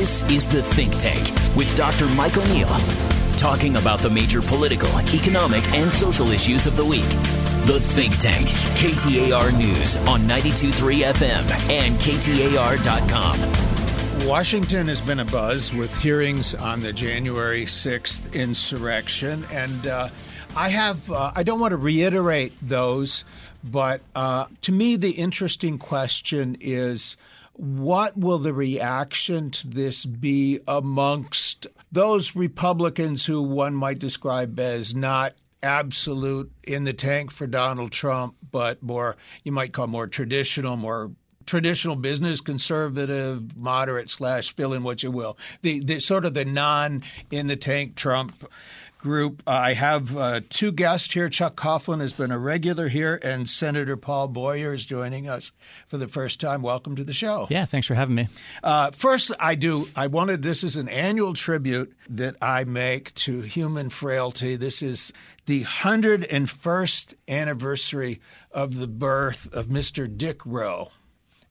This is The Think Tank with Dr. Mike O'Neill, talking about the major political, economic, and social issues of the week. The Think Tank, KTAR News on 92.3 FM and KTAR.com. Washington has been a buzz with hearings on the January 6th insurrection. And uh, I have, uh, I don't want to reiterate those, but uh, to me, the interesting question is what will the reaction to this be amongst those Republicans who one might describe as not absolute in the tank for Donald Trump, but more, you might call more traditional, more traditional business conservative moderate slash fill in what you will. The, the sort of the non in the tank trump group. Uh, I have uh, two guests here. Chuck Coughlin has been a regular here, and Senator Paul Boyer is joining us for the first time. Welcome to the show. Yeah, thanks for having me. Uh, first, I do. I wanted this is an annual tribute that I make to human frailty. This is the 101st anniversary of the birth of Mr. Dick Rowe.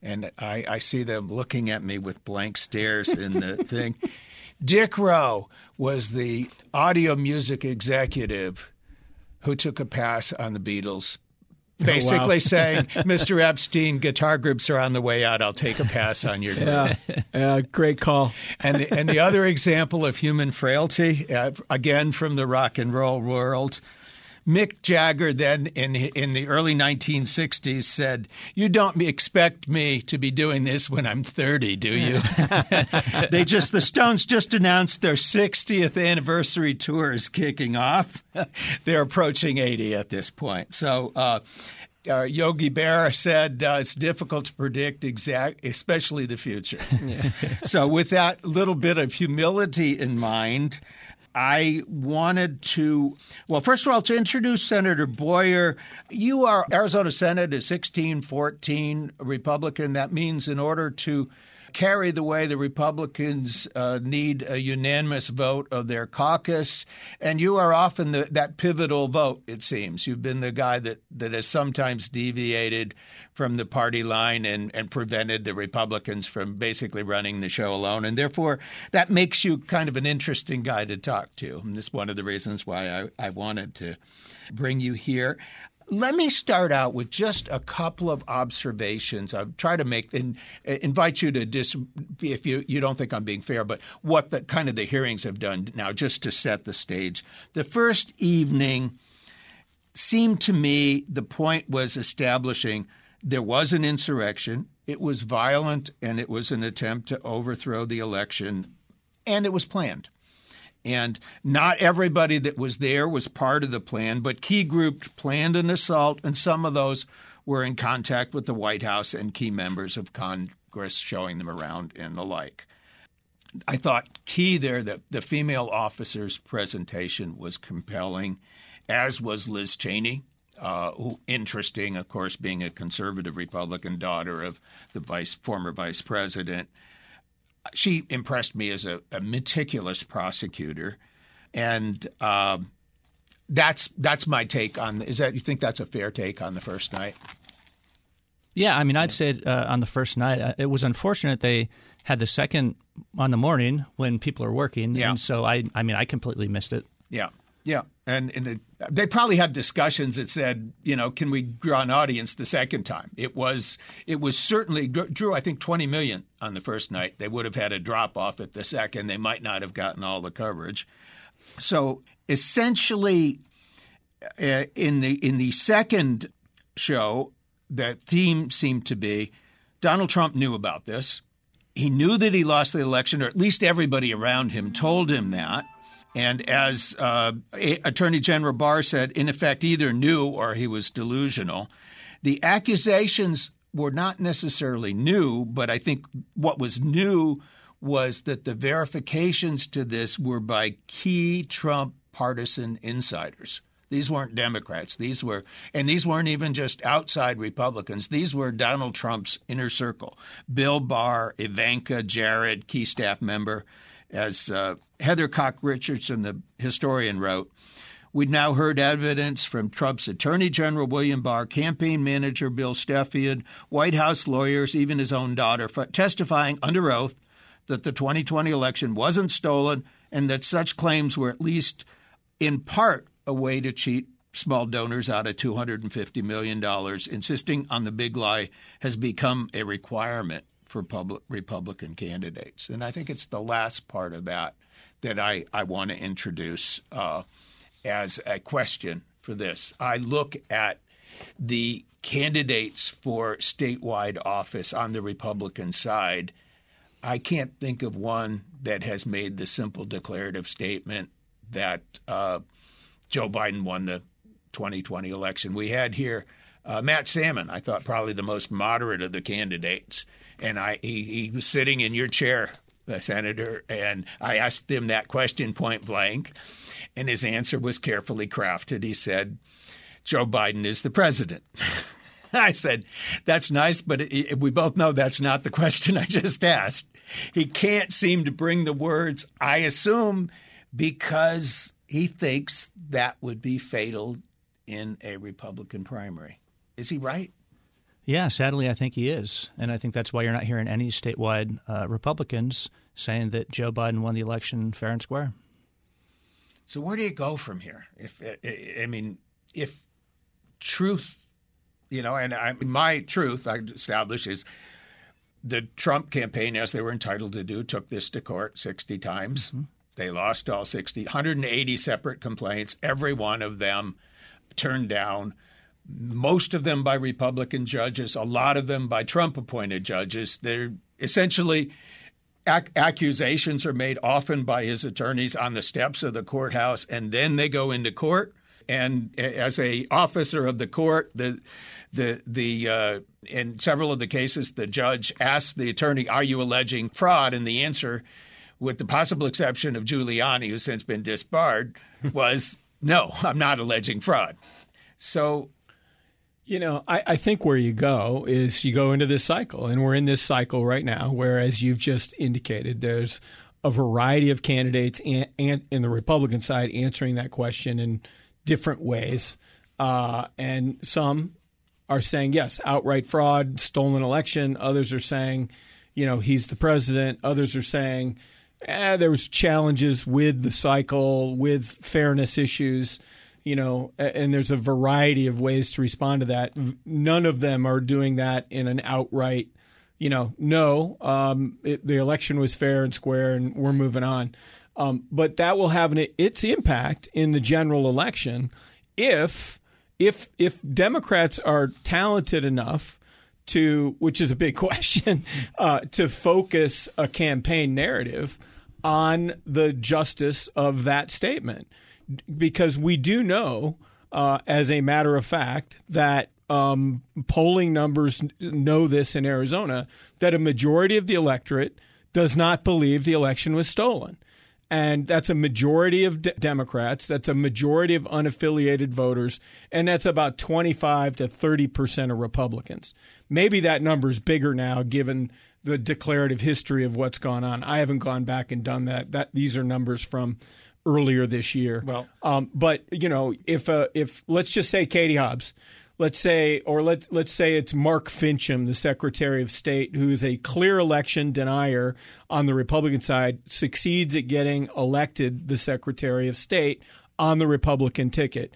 And I, I see them looking at me with blank stares in the thing. Dick Rowe was the audio music executive who took a pass on the Beatles. Basically oh, wow. saying, Mr. Epstein, guitar groups are on the way out. I'll take a pass on your group. Yeah, yeah great call. And the, and the other example of human frailty, uh, again from the rock and roll world, Mick Jagger then in in the early 1960s said, "You don't expect me to be doing this when I'm 30, do you?" they just the Stones just announced their 60th anniversary tour is kicking off. They're approaching 80 at this point. So. Uh, uh, Yogi Berra said uh, it's difficult to predict exact, especially the future. so, with that little bit of humility in mind, I wanted to, well, first of all, to introduce Senator Boyer. You are Arizona Senate is 1614 Republican. That means in order to carry the way the Republicans uh, need a unanimous vote of their caucus. And you are often the, that pivotal vote, it seems. You've been the guy that, that has sometimes deviated from the party line and, and prevented the Republicans from basically running the show alone. And therefore, that makes you kind of an interesting guy to talk to. And this is one of the reasons why I, I wanted to bring you here. Let me start out with just a couple of observations. I'll try to make and uh, invite you to dis, if you, you don't think I'm being fair, but what the kind of the hearings have done now, just to set the stage. The first evening seemed to me the point was establishing there was an insurrection. It was violent and it was an attempt to overthrow the election, and it was planned. And not everybody that was there was part of the plan, but key group planned an assault, and some of those were in contact with the White House and key members of Congress, showing them around and the like. I thought key there that the female officer's presentation was compelling, as was Liz Cheney. Uh, who, interesting, of course, being a conservative Republican daughter of the vice former vice president she impressed me as a, a meticulous prosecutor, and uh, that's that's my take on. Is that you think that's a fair take on the first night? Yeah, I mean, I'd say uh, on the first night, uh, it was unfortunate they had the second on the morning when people are working, yeah. and so I, I mean, I completely missed it. Yeah, yeah, and, and it, they probably had discussions that said, you know, can we draw an audience the second time? It was it was certainly drew I think 20 million on the first night. They would have had a drop off at the second. They might not have gotten all the coverage. So essentially, uh, in the in the second show, the theme seemed to be Donald Trump knew about this. He knew that he lost the election, or at least everybody around him told him that. And as uh, Attorney General Barr said, in effect, either knew or he was delusional. The accusations were not necessarily new, but I think what was new was that the verifications to this were by key Trump partisan insiders. These weren't Democrats. These were, and these weren't even just outside Republicans. These were Donald Trump's inner circle. Bill Barr, Ivanka, Jared, key staff member, as uh, Heather Cox Richardson, the historian, wrote. We'd now heard evidence from Trump's Attorney General William Barr, campaign manager Bill Stepien, White House lawyers, even his own daughter, testifying under oath that the 2020 election wasn't stolen and that such claims were at least in part a way to cheat small donors out of $250 million, insisting on the big lie has become a requirement for public Republican candidates. And I think it's the last part of that that I, I want to introduce uh, as a question for this. I look at the candidates for statewide office on the Republican side. I can't think of one that has made the simple declarative statement that uh, Joe Biden won the 2020 election. We had here uh, Matt Salmon, I thought probably the most moderate of the candidates, and I he, he was sitting in your chair, uh, Senator, and I asked him that question point blank, and his answer was carefully crafted. He said, "Joe Biden is the president." I said, "That's nice, but it, it, we both know that's not the question I just asked." He can't seem to bring the words. I assume because he thinks that would be fatal in a Republican primary. Is he right? Yeah, sadly, I think he is. And I think that's why you're not hearing any statewide uh, Republicans saying that Joe Biden won the election fair and square. So, where do you go from here? If I mean, if truth, you know, and I, my truth I establish is the Trump campaign, as they were entitled to do, took this to court 60 times. Mm-hmm. They lost all 60, 180 separate complaints, every one of them turned down, most of them by Republican judges, a lot of them by Trump appointed judges. They're essentially ac- accusations are made often by his attorneys on the steps of the courthouse, and then they go into court. And as a officer of the court, the the the uh, in several of the cases, the judge asked the attorney, "Are you alleging fraud?" And the answer, with the possible exception of Giuliani, who's since been disbarred, was no, I'm not alleging fraud. So, you know, I, I, think where you go is you go into this cycle, and we're in this cycle right now, where, as you've just indicated, there's a variety of candidates and, and in the Republican side answering that question in different ways. Uh, and some are saying, yes, outright fraud, stolen election. Others are saying, you know, he's the president. Others are saying, eh, there was challenges with the cycle, with fairness issues, you know, and there's a variety of ways to respond to that. None of them are doing that in an outright, you know, no, um, it, the election was fair and square, and we're moving on. Um, but that will have an, its impact in the general election if if if Democrats are talented enough to, which is a big question, uh, to focus a campaign narrative on the justice of that statement. Because we do know, uh, as a matter of fact, that um, polling numbers know this in Arizona, that a majority of the electorate does not believe the election was stolen. And that's a majority of de- Democrats. That's a majority of unaffiliated voters. And that's about 25 to 30% of Republicans. Maybe that number is bigger now given the declarative history of what's gone on. I haven't gone back and done that. That These are numbers from earlier this year. Well, um, but, you know, if, uh, if let's just say Katie Hobbs let's say, or let let's say it's Mark Finchem, the Secretary of State, who is a clear election denier on the Republican side, succeeds at getting elected the Secretary of State on the Republican ticket.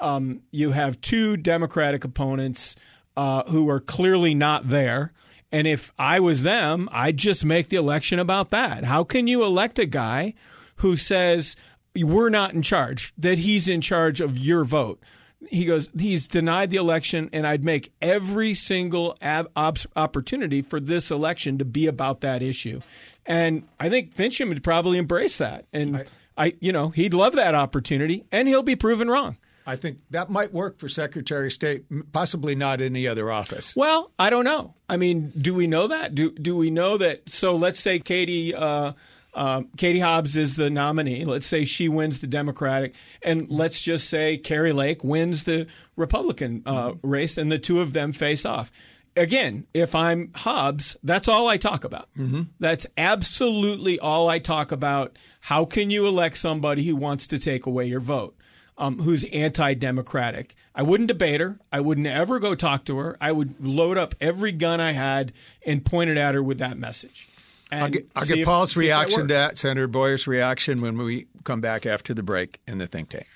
Um, you have two Democratic opponents uh, who are clearly not there. And if I was them, I'd just make the election about that. How can you elect a guy who says, we're not in charge, that he's in charge of your vote? he goes, he's denied the election, and I'd make every single ab- op- opportunity for this election to be about that issue. And I think Finchem would probably embrace that. And I, I, you know, he'd love that opportunity, and he'll be proven wrong. I think that might work for Secretary of State, possibly not any other office. Well, I don't know. I mean, do we know that? Do do we know that? So let's say Katie. Uh, uh, Katie Hobbs is the nominee. Let's say she wins the Democratic, and let's just say Kari Lake wins the Republican uh, mm-hmm. race, and the two of them face off. Again, if I'm Hobbs, that's all I talk about. Mm-hmm. That's absolutely all I talk about. How can you elect somebody who wants to take away your vote? Um, who's anti-democratic. I wouldn't debate her. I wouldn't ever go talk to her. I would load up every gun I had and point it at her with that message. I'll get, I'll get Paul's if, reaction that to that, Senator Boyer's reaction when we come back after the break in the think tank.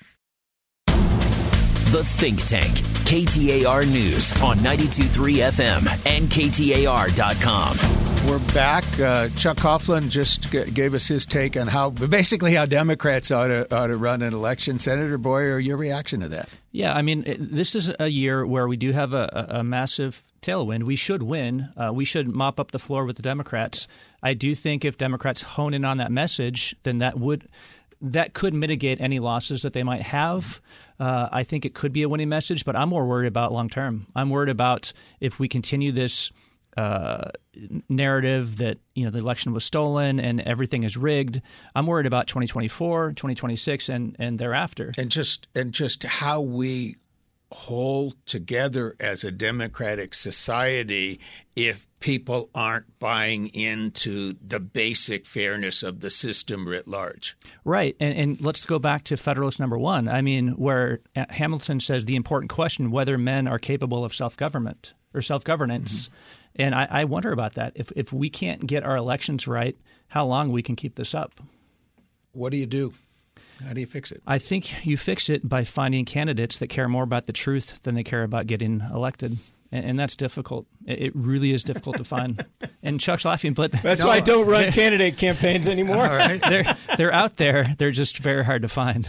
The Think Tank, KTAR News on 92.3 FM and KTAR.com. We're back. Uh, Chuck Coughlin just g- gave us his take on how, basically, how Democrats ought to, ought to run an election. Senator Boyer, your reaction to that? Yeah, I mean, it, this is a year where we do have a, a massive tailwind. We should win. Uh, we should mop up the floor with the Democrats. I do think if Democrats hone in on that message, then that would that could mitigate any losses that they might have. Uh, I think it could be a winning message, but I'm more worried about long term. I'm worried about if we continue this uh, narrative that you know the election was stolen and everything is rigged. I'm worried about 2024, 2026, and and thereafter. And just and just how we hold together as a democratic society if people aren't buying into the basic fairness of the system writ large. Right. And, and let's go back to Federalist number one. I mean, where Hamilton says the important question whether men are capable of self government or self governance. Mm-hmm. And I, I wonder about that. If, if we can't get our elections right, how long we can keep this up? What do you do? How do you fix it? I think you fix it by finding candidates that care more about the truth than they care about getting elected. And, and that's difficult. It really is difficult to find. And Chuck's laughing, but that's no, why I don't run candidate campaigns anymore. they're they're out there. They're just very hard to find.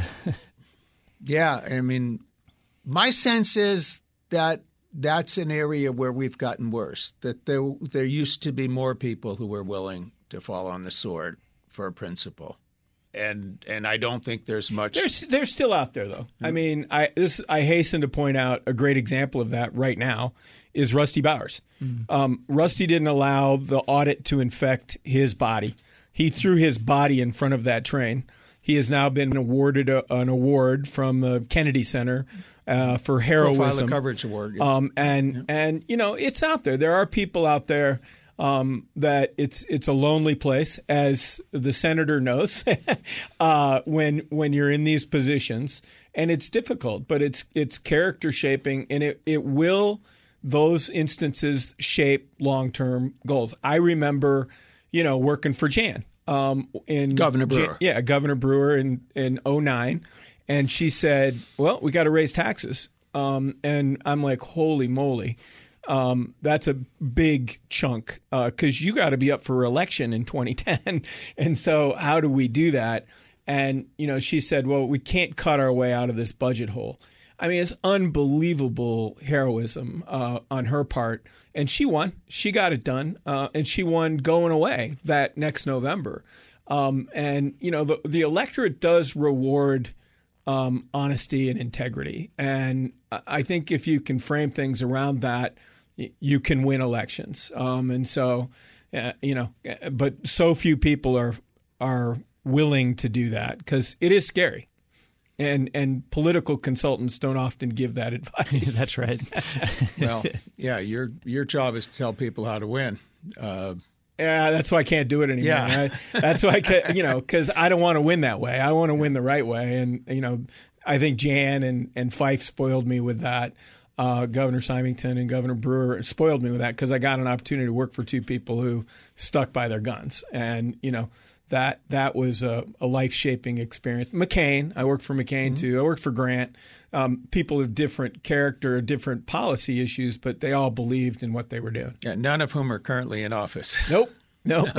yeah, I mean, my sense is that that's an area where we've gotten worse. That there there used to be more people who were willing to fall on the sword for a principle and and I don't think there's much. There's they're still out there though. Mm-hmm. I mean, I this I hasten to point out a great example of that right now is Rusty Bowers. Mm-hmm. Um, Rusty didn't allow the audit to infect his body. He threw his body in front of that train. He has now been awarded a, an award from the Kennedy Center uh, for heroism. coverage award. Yeah. Um, and yeah. and you know it's out there. There are people out there um, that it's it's a lonely place, as the senator knows, uh, when when you're in these positions, and it's difficult, but it's it's character shaping, and it it will those instances shape long term goals. I remember, you know, working for Jan um, in Governor Brewer, Jan, yeah, Governor Brewer in in 09, and she said, "Well, we got to raise taxes," um, and I'm like, "Holy moly!" Um, that's a big chunk because uh, you got to be up for election in 2010. and so, how do we do that? And you know, she said, "Well, we can't cut our way out of this budget hole." I mean, it's unbelievable heroism uh, on her part, and she won. She got it done, uh, and she won going away that next November. Um, and you know, the the electorate does reward um, honesty and integrity, and I think if you can frame things around that you can win elections. Um, and so, uh, you know, but so few people are are willing to do that because it is scary. And and political consultants don't often give that advice. That's right. well, yeah, your your job is to tell people how to win. Uh, yeah, that's why I can't do it anymore. Yeah. I, that's why I can't, you know, because I don't want to win that way. I want to win the right way, and you know, I think Jan and and Fife spoiled me with that uh, Governor Symington and Governor Brewer spoiled me with that because I got an opportunity to work for two people who stuck by their guns, and you know that that was a, a life shaping experience. McCain, I worked for McCain mm-hmm. too. I worked for Grant. Um, people of different character, different policy issues, but they all believed in what they were doing. Yeah, none of whom are currently in office. Nope. Nope.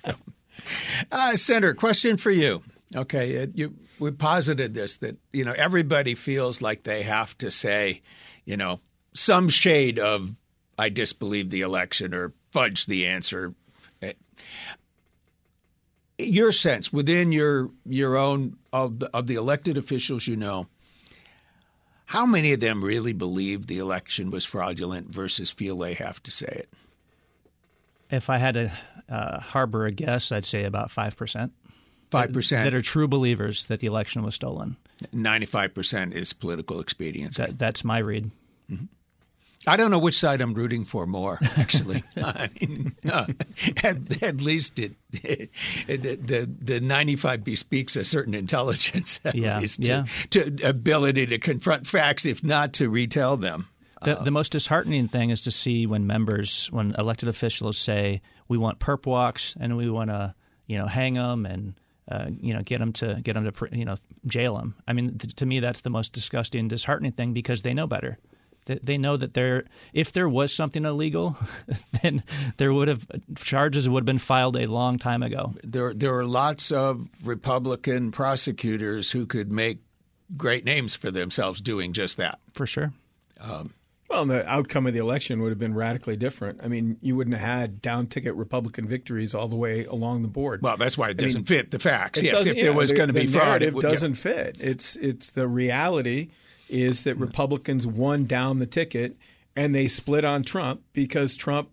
uh, Senator, question for you. Okay, it, you we posited this that you know everybody feels like they have to say, you know, some shade of I disbelieve the election or fudge the answer. Eh, your sense within your your own of the, of the elected officials you know, how many of them really believe the election was fraudulent versus feel they have to say it? If I had to uh, harbor a guess, I'd say about five percent. Five percent that are true believers that the election was stolen. Ninety-five percent is political expediency. That, that's my read. Mm-hmm. I don't know which side I'm rooting for more. Actually, I mean, uh, at, at, least it, it, the the 95 bespeaks a certain intelligence, yeah, least, yeah. To, to ability to confront facts, if not to retell them. The, the most disheartening thing is to see when members, when elected officials say we want perp walks and we want to, you know, hang them and uh, you know get them to get them to you know jail them. I mean, th- to me, that's the most disgusting, disheartening thing because they know better. They, they know that there, if there was something illegal, then there would have charges would have been filed a long time ago. There, there are lots of Republican prosecutors who could make great names for themselves doing just that. For sure. Um, well, the outcome of the election would have been radically different. I mean, you wouldn't have had down ticket Republican victories all the way along the board. Well, that's why it doesn't I mean, fit the facts. Yes, if yeah, there was the, going to be the fraud, it doesn't yeah. fit. It's it's the reality is that Republicans won down the ticket and they split on Trump because Trump.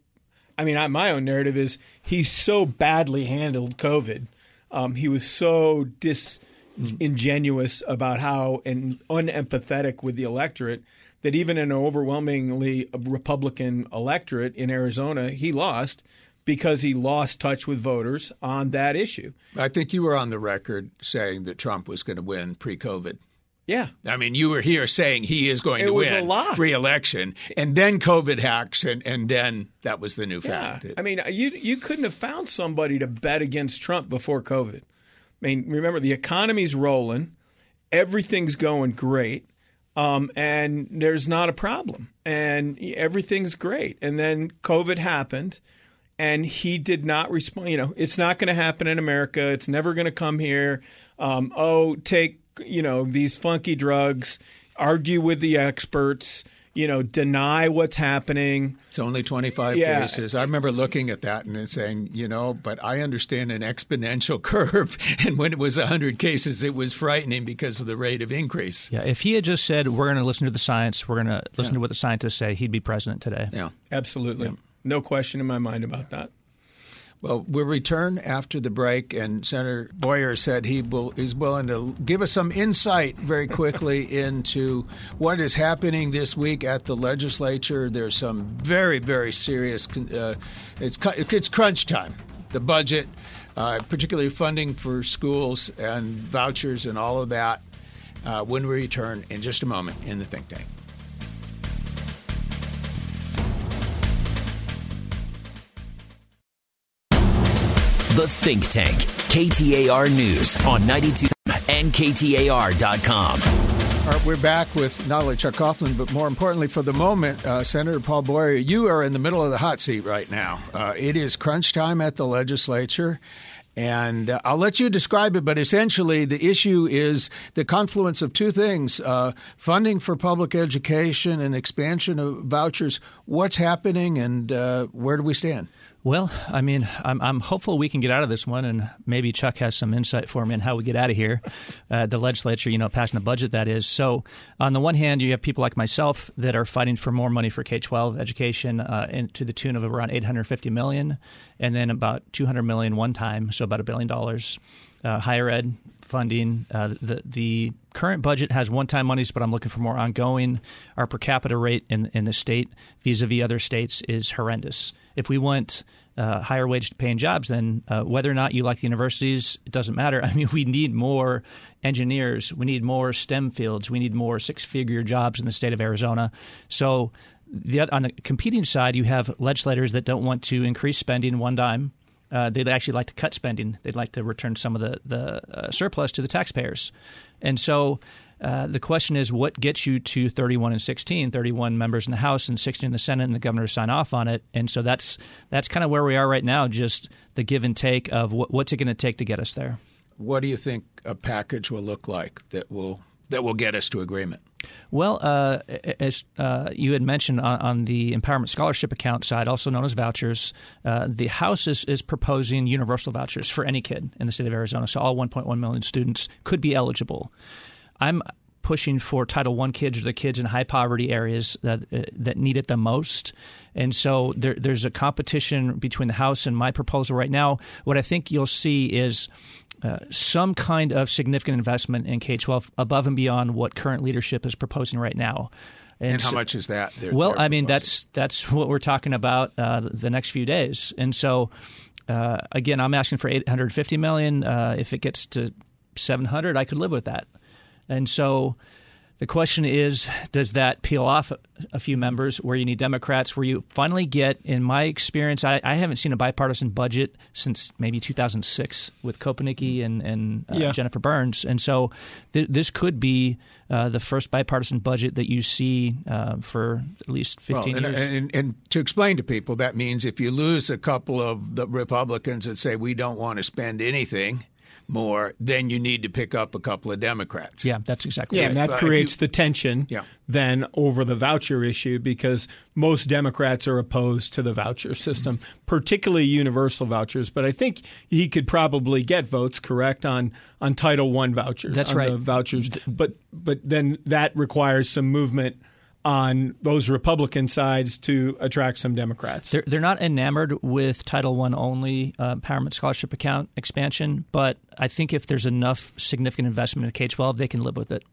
I mean, I, my own narrative is he so badly handled COVID. Um, he was so disingenuous about how and unempathetic with the electorate that even in an overwhelmingly Republican electorate in Arizona, he lost because he lost touch with voters on that issue. I think you were on the record saying that Trump was going to win pre COVID. Yeah. I mean, you were here saying he is going it to win re-election, and then COVID hacks, and, and then that was the new yeah. fact. I mean, you you couldn't have found somebody to bet against Trump before COVID. I mean, remember the economy's rolling, everything's going great, um, and there's not a problem, and everything's great. And then COVID happened, and he did not respond. You know, it's not going to happen in America. It's never going to come here. Um, oh, take you know, these funky drugs, argue with the experts, you know, deny what's happening. It's only 25 yeah. cases. I remember looking at that and saying, you know, but I understand an exponential curve. And when it was 100 cases, it was frightening because of the rate of increase. Yeah. If he had just said, we're going to listen to the science, we're going to listen yeah. to what the scientists say, he'd be president today. Yeah. Absolutely. Yeah. No question in my mind about that. Well, we'll return after the break, and Senator Boyer said he will is willing to give us some insight very quickly into what is happening this week at the legislature. There's some very, very serious. Uh, it's it's crunch time. The budget, uh, particularly funding for schools and vouchers and all of that. Uh, when we return in just a moment in the think tank. The Think Tank, KTAR News on 92 and KTAR.com. All right, we're back with not only Chuck Coughlin, but more importantly, for the moment, uh, Senator Paul Boyer, you are in the middle of the hot seat right now. Uh, it is crunch time at the legislature. And uh, I'll let you describe it, but essentially the issue is the confluence of two things uh, funding for public education and expansion of vouchers. What's happening and uh, where do we stand? Well, I mean, I'm, I'm, hopeful we can get out of this one, and maybe Chuck has some insight for me on how we get out of here. Uh, the legislature, you know, passing a budget that is. So, on the one hand, you have people like myself that are fighting for more money for K-12 education, uh, in, to the tune of around 850 million, and then about 200 million one time, so about a billion dollars. Uh, higher ed funding. Uh, the the current budget has one time monies, but I'm looking for more ongoing. Our per capita rate in in the state vis-a-vis other states is horrendous if we want uh, higher wage paying jobs, then uh, whether or not you like the universities, it doesn't matter. I mean, we need more engineers, we need more STEM fields, we need more six figure jobs in the state of Arizona. So, the, on the competing side, you have legislators that don't want to increase spending one dime. Uh, they'd actually like to cut spending. They'd like to return some of the the uh, surplus to the taxpayers, and so uh, the question is what gets you to 31 and 16, 31 members in the House and 16 in the Senate, and the governor sign off on it. And so that's that's kind of where we are right now, just the give and take of what, what's it going to take to get us there. What do you think a package will look like that will that will get us to agreement? Well, uh, as uh, you had mentioned on, on, the Empowerment Scholarship Account side, also known as vouchers, uh, the House is, is proposing universal vouchers for any kid in the state of Arizona. So all 1.1 million students could be eligible. I'm pushing for Title I kids or the kids in high poverty areas that uh, that need it the most. And so there, there's a competition between the House and my proposal right now. What I think you'll see is uh, some kind of significant investment in K 12 above and beyond what current leadership is proposing right now. And, and how so, much is that? They're, well, they're I mean, that's that's what we're talking about uh, the next few days. And so, uh, again, I'm asking for 850 million. Uh, if it gets to 700, I could live with that. And so The question is, does that peel off a few members where you need Democrats, where you finally get, in my experience, I, I haven't seen a bipartisan budget since maybe 2006 with Konopnicki and, and uh, Yeah. Jennifer Burns. And so th- this could be uh, the first bipartisan budget that you see uh, for at least 15 Well, and, years. and, and to explain to people, that means if you lose a couple of the Republicans that say we don't want to spend anything more, then you need to pick up a couple of Democrats. yeah, that's exactly Yeah, right. and that if creates you- the tension Yeah. then over the voucher issue because most Democrats are opposed to the voucher system, particularly universal vouchers. But I think he could probably get votes correct on on Title One vouchers. That's on right. The vouchers, but but then that requires some movement on those Republican sides to attract some Democrats. They're, they're not enamored with Title I only uh, empowerment scholarship account expansion, but I think if there's enough significant investment in K 12, they can live with it.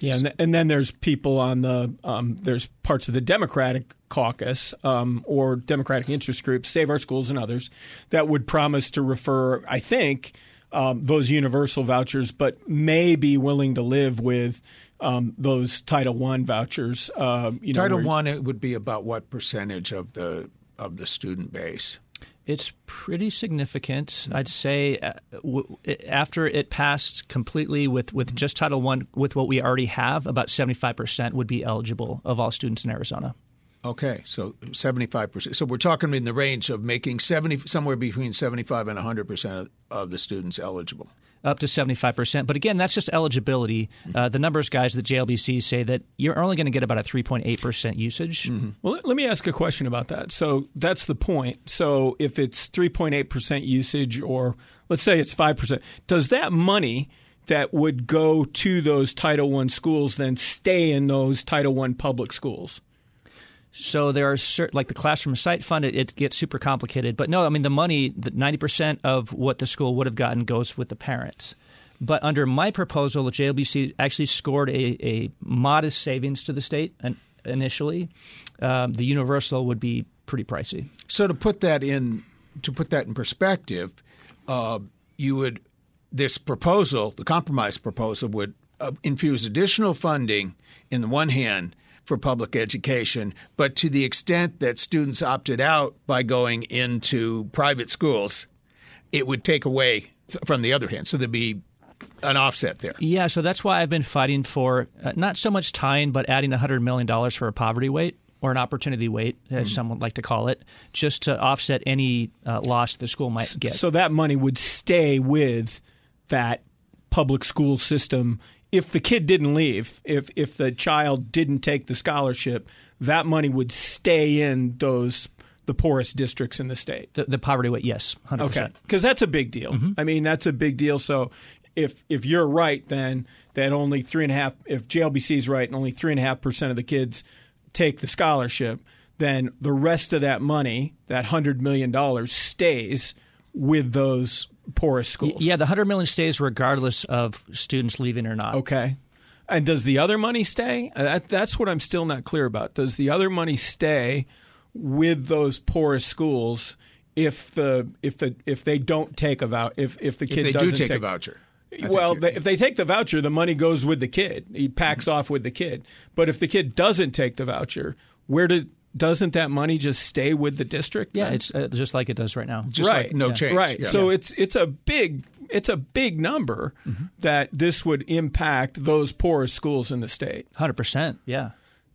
Yeah, and, th- and then there's people on the um, there's parts of the Democratic caucus um, or Democratic interest groups, Save Our Schools and others, that would promise to refer, I think, um, those universal vouchers, but may be willing to live with um, those Title One vouchers. Uh, you know, Title where- One, it would be about what percentage of the of the student base? It's pretty significant. I'd say uh, w- after it passed completely with, with just Title One, with what we already have, about 75% would be eligible of all students in Arizona. Okay, so seventy five percent. So we're talking in the range of making seventy somewhere between seventy five and hundred percent of the students eligible. Up to 75%. But again, that's just eligibility. Uh, the numbers guys at JLBC say that you're only going to get about a 3.8% usage. Well, let- let me ask a question about that. So that's the point. So if it's 3.8% usage, or let's say it's 5%, does that money that would go to those Title I schools then stay in those Title I public schools? So there are certain, like the classroom site fund, it, it gets super complicated. But no, I mean the money, the ninety percent of what the school would have gotten goes with the parents. But under my proposal, the JLBC actually scored a, a modest savings to the state initially. Um, the universal would be pretty pricey. So to put that in to put that in perspective, uh, you would this proposal, the compromise proposal, would uh, infuse additional funding in the one hand for public education, but to the extent that students opted out by going into private schools, it would take away from the other hand. So there'd be an offset there. Yeah, so that's why I've been fighting for uh, not so much tying, but adding $100 million for a poverty weight or an opportunity weight, as some would like to call it, just to offset any uh, loss the school might get. So that money would stay with that public school system if the kid didn't leave, if if the child didn't take the scholarship, that money would stay in those the poorest districts in the state. the, the poverty weight, yes, 100%. Okay, because that's a big deal. Mm-hmm. I mean, that's a big deal. So if if you're right, then that only three and a half. If JLBC is right, and only three and a half percent of the kids take the scholarship, then the rest of that money, that hundred million dollars, stays with those poorest schools. Yeah, the 100 million stays regardless of students leaving or not. Okay. And does the other money stay? Uh, That, that's what I'm still not clear about. Does the other money stay with those poorest schools if the if the if they don't take a voucher if if the kid If they doesn't take, take a voucher. I well, they, if they take the voucher, the money goes with the kid. He packs off with the kid. But if the kid doesn't take the voucher, where does doesn't that money just stay with the district? Yeah, then? it's uh, just like it does right now. just right. like no Yeah. change. Right. Yeah. So it's it's a big it's a big number Mm-hmm. that this would impact those poorest schools in the state. 100%. Yeah.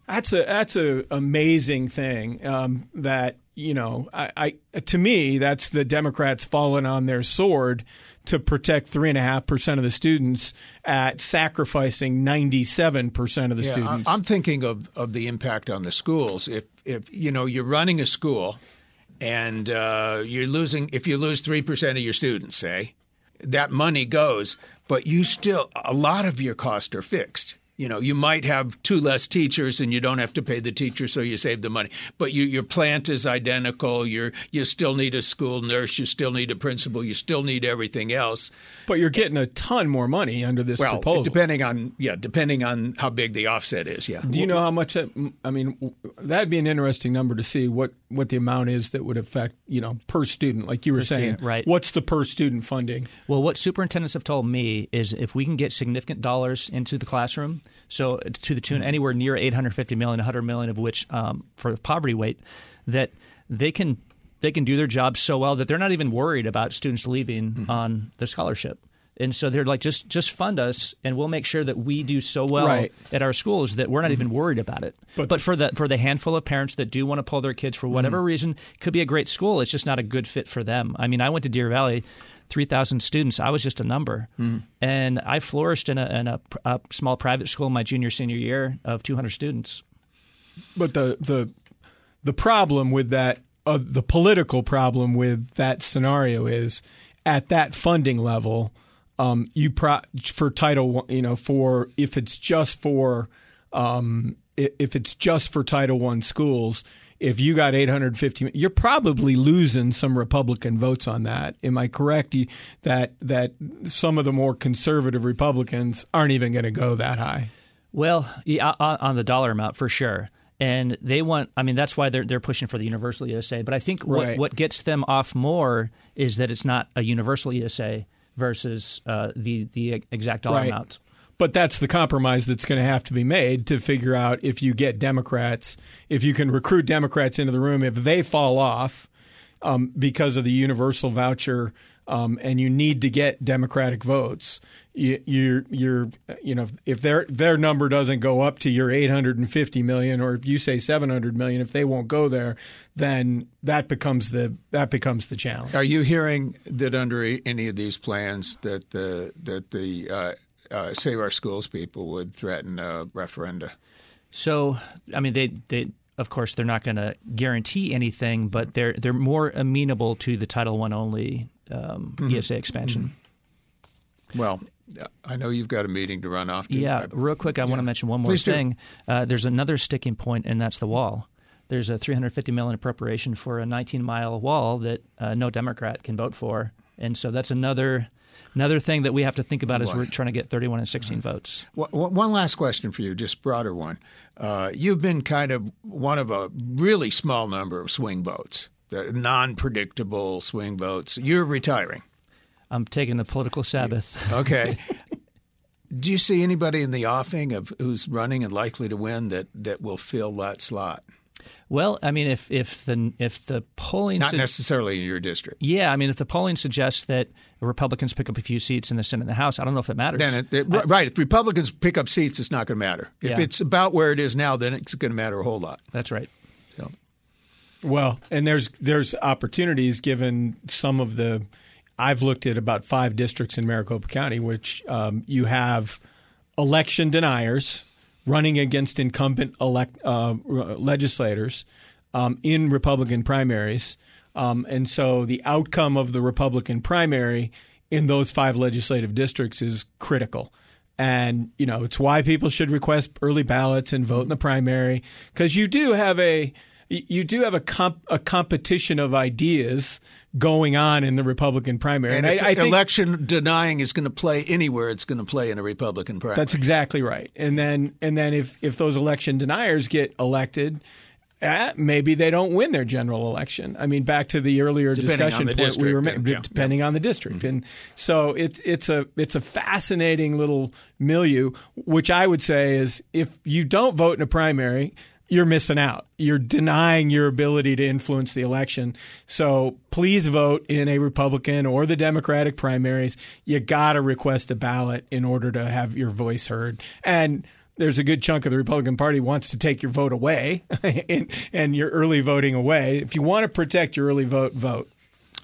That's a that's a amazing thing um, that you know I, I to me that's the Democrats falling on their sword to protect three and a half percent of the students at sacrificing ninety seven percent of the Yeah, students. I'm thinking of, of the impact on the schools. If if you know you're running a school and uh, you're losing, if you lose three percent of your students, say, that money goes, but you still a lot of your costs are fixed. You know, you might have two less teachers, and you don't have to pay the teacher, so you save the money. But you, your plant is identical. You you still need a school nurse. You still need a principal. You still need everything else. but you're getting a ton more money under this Well, proposal. depending on yeah, depending on how big the offset is. Yeah. Do you know how much? That, I mean, that'd be an interesting number to see what, what the amount is that would affect you know per student, like you were saying. student, right. What's the per student funding? Well, what superintendents have told me is if we can get significant dollars into the classroom, so to the tune anywhere near 850 million, 100 million of which um, for the poverty weight, that they can they can do their job so well that they're not even worried about students leaving mm-hmm. on the scholarship. And so they're like, just just fund us, and we'll make sure that we do so well right. at our schools that we're not mm-hmm. even worried about it. But, but, for the for the handful of parents that do want to pull their kids for whatever mm-hmm. reason, could be a great school. It's just not a good fit for them. I mean, I went to Deer Valley. 3,000 students. I was just a number. Mm-hmm. And I flourished in, a, in a, a, small private school my junior, senior year of 200 students. But the, the, the problem with that, uh, the political problem with that scenario is at that funding level, um, you pro- for Title you know for if it's just for um, if it's just for Title One schools, if you got 850, you're probably losing some Republican votes on that. Am I correct? that that some of the more conservative Republicans aren't even going to go that high. Well, yeah, on the dollar amount for sure. And they want, I mean, that's why they're, they're pushing for the universal ESA. But I think what, right. what gets them off more is that it's not a universal ESA versus uh, the the exact dollar right. amount. But that's the compromise that's going to have to be made to figure out if you get Democrats, if you can recruit Democrats into the room, if they fall off um, because of the universal voucher um, and you need to get Democratic votes, you, you're you're you know if their their number doesn't go up to your 850 million, or if you say 700 million, if they won't go there, then that becomes the that becomes the challenge. Are you hearing that under any of these plans that the that the uh, uh, Save Our Schools people would threaten a referenda? So, I mean, they they of course they're not going to guarantee anything, but they're they're more amenable to the Title One only um, mm-hmm. ESA expansion. Mm-hmm. Well, I know you've got a meeting to run off to. Yeah, real quick, I yeah. want to mention one more Please thing. Uh, there's another sticking point, and that's the wall. There's a 350 million appropriation for a 19 mile wall that uh, no Democrat can vote for, and so that's another another thing that we have to think about as we're trying to get 31 and 16 uh-huh. votes. One last question for you, just broader one. Uh, you've been kind of one of a really small number of swing votes, the non-predictable swing votes. You're retiring. I'm taking the political Sabbath. Okay. Do you see anybody in the offing of who's running and likely to win that, that will fill that slot? Well, I mean, if if the if the polling not su- necessarily in your district, yeah, I mean, if the polling suggests that Republicans pick up a few seats in the Senate and the House, I don't know if it matters. Then it, it, I, right, if Republicans pick up seats, it's not going to matter. If yeah. it's about where it is now, then it's going to matter a whole lot. That's right. So, well, and there's there's opportunities given some of the. I've looked at about five districts in Maricopa County, which um, you have election deniers running against incumbent elect, uh, legislators um, in Republican primaries. Um, and so the outcome of the Republican primary in those five legislative districts is critical. And, you know, it's why people should request early ballots and vote in the primary because you do have a you do have a comp, a competition of ideas going on in the Republican primary. And, and I, I think, election denying is going to play anywhere, it's going to play in a Republican primary. That's exactly right. And then and then if if those election deniers get elected. Eh, maybe they don't win their general election. I mean, back to the earlier depending discussion point district, we were making, yeah, depending yeah. on the district, mm-hmm. and so it's it's a it's a fascinating little milieu. Which I would say is, if you don't vote in a primary, you're missing out. You're denying your ability to influence the election. So please vote in a Republican or the Democratic primaries. You got to request a ballot in order to have your voice heard. And there's a good chunk of the Republican Party wants to take your vote away and, and your early voting away. If you want to protect your early vote, vote.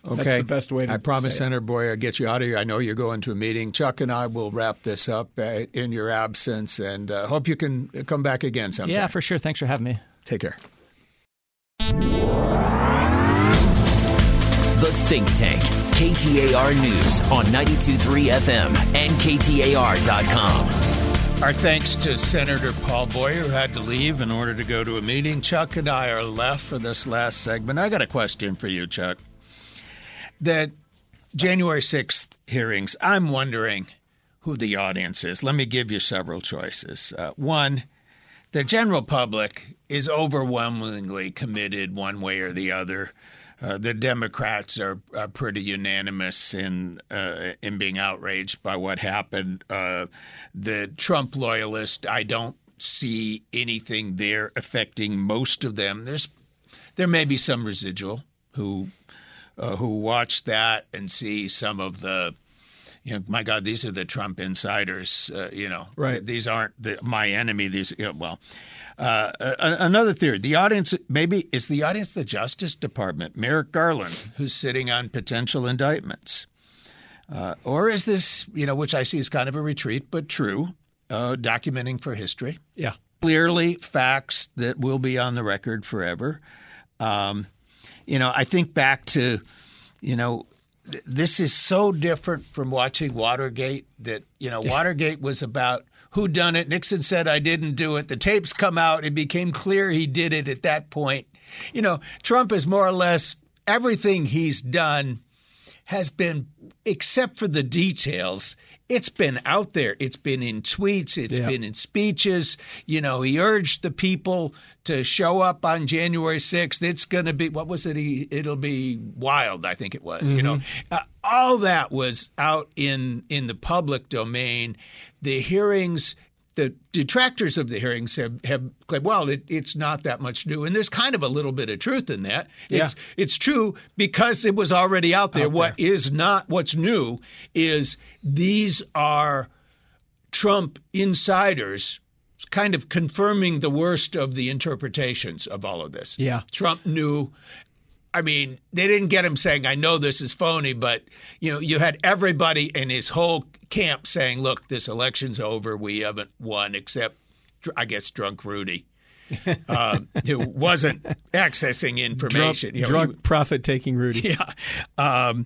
Okay. That's the best way to I promise, say Senator Boyer, I'll get you out of here. I know you're going to a meeting. Chuck and I will wrap this up uh, in your absence and uh, hope you can come back again sometime. Yeah, for sure. Thanks for having me. Take care. The Think Tank, KTAR News on 92.3 FM and KTAR.com. Our thanks to Senator Paul Boyer, who had to leave in order to go to a meeting. Chuck and I are left for this last segment. I got a question for you, Chuck that January 6th hearings, I'm wondering who the audience is. Let me give you several choices. Uh, one, the general public is overwhelmingly committed one way or the other uh, the Democrats are, are, pretty unanimous in uh, in being outraged by what happened. Uh, the Trump loyalists, I don't see anything there affecting most of them. There's there may be some residual who uh, who watch that and see some of the you know, my God, these are the Trump insiders. Uh, you know, right? These aren't the, my enemy. These, you know, well, uh, another theory: the audience maybe is the audience the Justice Department, Merrick Garland, who's sitting on potential indictments, uh, or is this, you know, which I see as kind of a retreat, but true, uh, documenting for history? Yeah, clearly facts that will be on the record forever. Um, you know, I think back to, you know, this is so different from watching Watergate that, you know, Watergate was about who done it. Nixon said I didn't do it. The tapes come out. It became clear he did it at that point. You know, Trump is more or less everything he's done has been except for the details it's been out there. It's been in tweets. It's yeah. been in speeches. You know, he urged the people to show up on January 6th. It's going to be, what was it? He, it'll be wild, I think it was. Mm-hmm. You know, mm-hmm. uh, all that was out in, in the public domain. The hearings the detractors of the hearings have, have claimed, well, it, it's not that much new. And there's kind of a little bit of truth in that. Yeah. It's, it's true because it was already out there. Out what there. is not, what's new is these are Trump insiders kind of confirming the worst of the interpretations of all of this. Yeah. Trump knew I mean, they didn't get him saying, I know this is phony, but you know, you had everybody in his whole camp saying, look, this election's over. We haven't won except, I guess, drunk Rudy. uh, who wasn't accessing information. Drunk, you know, drunk profit taking Rudy. Yeah. Um,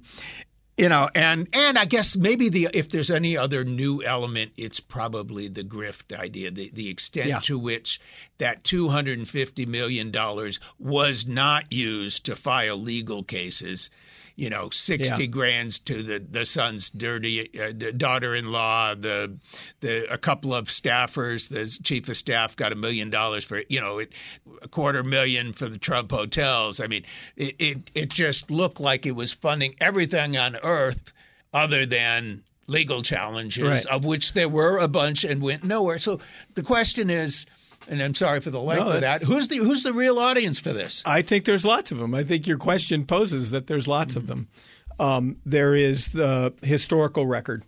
you know and and i guess maybe the if there's any other new element it's probably the grift idea the the extent yeah. to which that 250 million dollars was not used to file legal cases you know, sixty yeah. grands to the the son's dirty uh, daughter-in-law. The the a couple of staffers, the chief of staff got a million dollars for you know, it, a quarter million for the Trump hotels. I mean, it, it it just looked like it was funding everything on earth other than legal challenges, right. of which there were a bunch and went nowhere. So the question is and I'm sorry for the length no, of that. Who's the who's the real audience for this? I think there's lots of them. I think your question poses that there's lots mm-hmm. of them. Um, there is the historical record.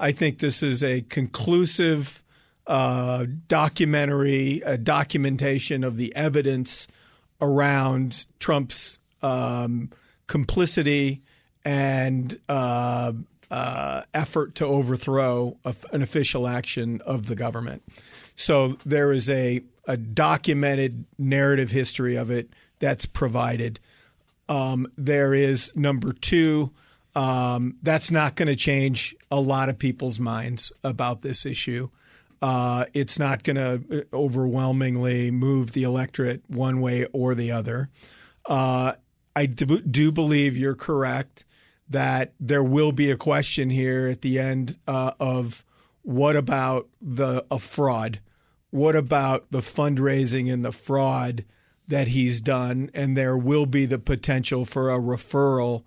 I think this is a conclusive uh, documentary, a documentation of the evidence around Trump's um, complicity and uh, uh, effort to overthrow an official action of the government. So there is a, a documented narrative history of it that's provided. Um, there is number two. Um, that's not going to change a lot of people's minds about this issue. Uh, it's not going to overwhelmingly move the electorate one way or the other. Uh, I do, do, believe you're correct that there will be a question here at the end uh, of what about the a fraud what about the fundraising and the fraud that he's done? And there will be the potential for a referral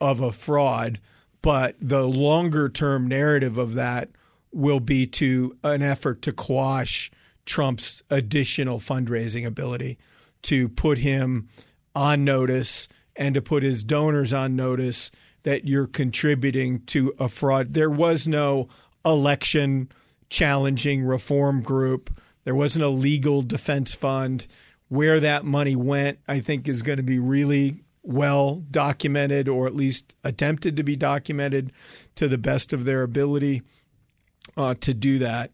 of a fraud. But the longer term narrative of that will be to an effort to quash Trump's additional fundraising ability, to put him on notice and to put his donors on notice that you're contributing to a fraud. There was no election challenging reform group. There wasn't a legal defense fund. Where that money went, I think, is going to be really well documented or at least attempted to be documented to the best of their ability uh, to do that.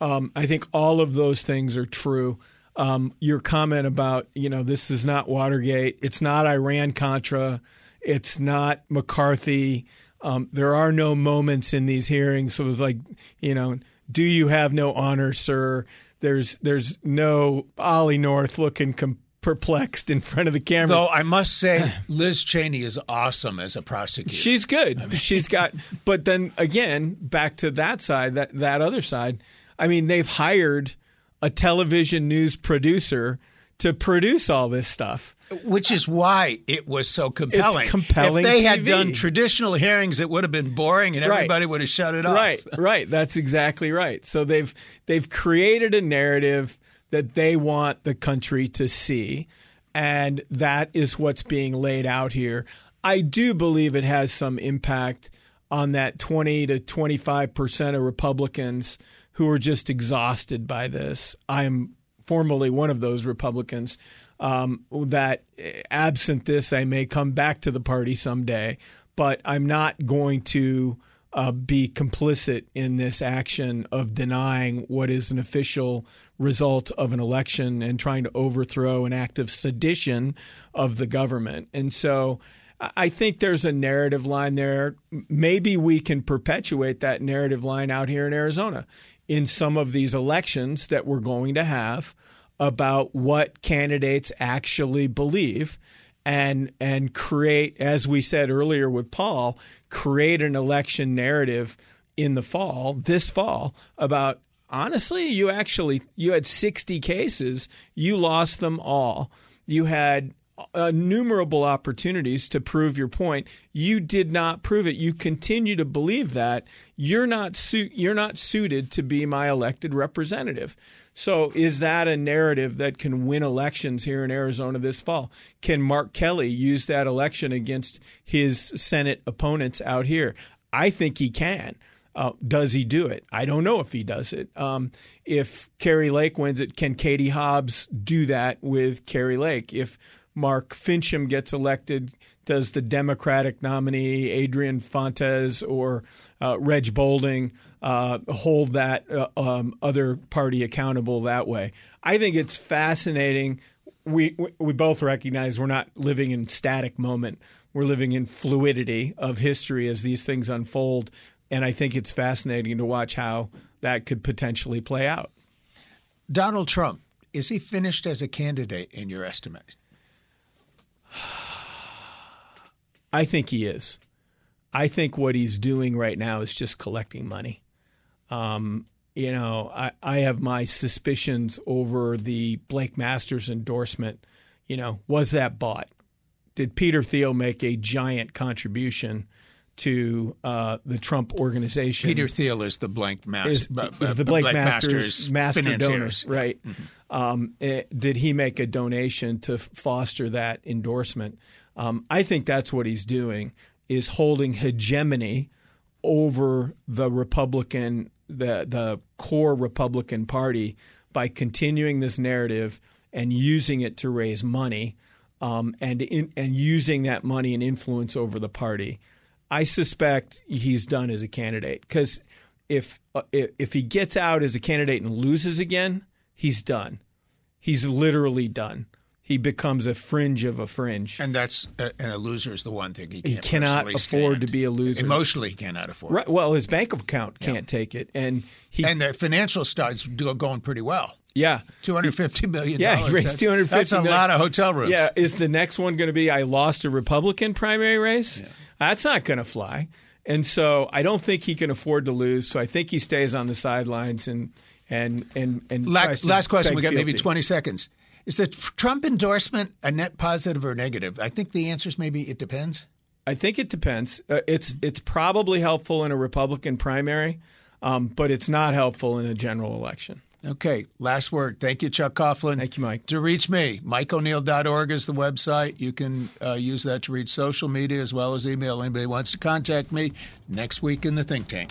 Um, I think all of those things are true. Um, your comment about, you know, this is not Watergate, it's not Iran Contra, it's not McCarthy. Um, there are no moments in these hearings. So it was like, you know, do you have no honor, sir? There's there's no Ollie North looking com- perplexed in front of the camera. Though I must say, Liz Cheney is awesome as a prosecutor. She's good. I mean. She's got. But then again, back to that side, that that other side. I mean, they've hired a television news producer to produce all this stuff. Which is why it was so compelling. It's compelling If they had TV. done traditional hearings, it would have been boring and Right. everybody would have shut it off. Right, right. That's exactly right. So they've they've created a narrative that they want the country to see, and that is what's being laid out here. I do believe it has some impact on that 20 to 25 percent of Republicans who are just exhausted by this. I'm formerly one of those Republicans um, that, absent this, I may come back to the party someday, but I'm not going to uh, be complicit in this action of denying what is an official result of an election and trying to overthrow an act of sedition of the government. And so I think there's a narrative line there. Maybe we can perpetuate that narrative line out here in Arizona in some of these elections that we're going to have about what candidates actually believe and and create as we said earlier with Paul create an election narrative in the fall this fall about honestly you actually you had 60 cases. You lost them all. You had innumerable opportunities to prove your point. You did not prove it. You continue to believe that. You're not su- you're not suited to be my elected representative so is that a narrative that can win elections here in Arizona this fall? Can Mark Kelly use that election against his Senate opponents out here? I think he can. Uh, does he do it? I don't know if he does it. Um, if Kari Lake wins it, can Katie Hobbs do that with Kari Lake? If Mark Finchem gets elected, does the Democratic nominee Adrian Fontes or uh, Reg Bolding uh, hold that uh, um, other party accountable that way? I think it's fascinating. We we- we both recognize we're not living in static moment. We're living in fluidity of history as these things unfold, and I think it's fascinating to watch how that could potentially play out. Donald Trump, is he finished as a candidate in your estimate? I think he is. I think what he's doing right now is just collecting money. Um, you know, I, I have my suspicions over the Blake Masters endorsement. You know, was that bought? Did Peter Thiel make a giant contribution to uh, the Trump organization? Peter Thiel is the blank master. is, is the Blake Masters, master donor, right? Um, eh, did he make a donation to foster that endorsement? Um, I think that's what he's doing is holding hegemony over the Republican, the the core Republican Party by continuing this narrative and using it to raise money, um, and in, and using that money and influence over the party. I suspect he's done as a candidate because if uh, if if he gets out as a candidate and loses again, he's done. He's literally done. He becomes a fringe of a fringe. And that's uh, and a loser is the one thing he can't cannot afford stand. to be a loser. Emotionally, he cannot afford. Right. Well, his bank account can't take it, and he And the financial starts going pretty well. yeah Two hundred fifty million. Yeah, he raised two hundred fifty. That's a lot of hotel rooms. Yeah, is the next one going to be I lost a Republican primary race? That's not going to fly. And so I don't think he can afford to lose. So I think he stays on the sidelines and and and and Last, last question. We got maybe twenty seconds. Is the Trump endorsement a net positive or negative? I think the answer is maybe it depends. I think it depends. Uh, it's it's probably helpful in a Republican primary, um, but it's not helpful in a general election. Okay, last word. Thank you, Chuck Coughlin. Thank you, Mike. To reach me, mikeoneal.org is the website. You can uh, use that to reach social media as well as email. Anybody wants to contact me next week in the think tank.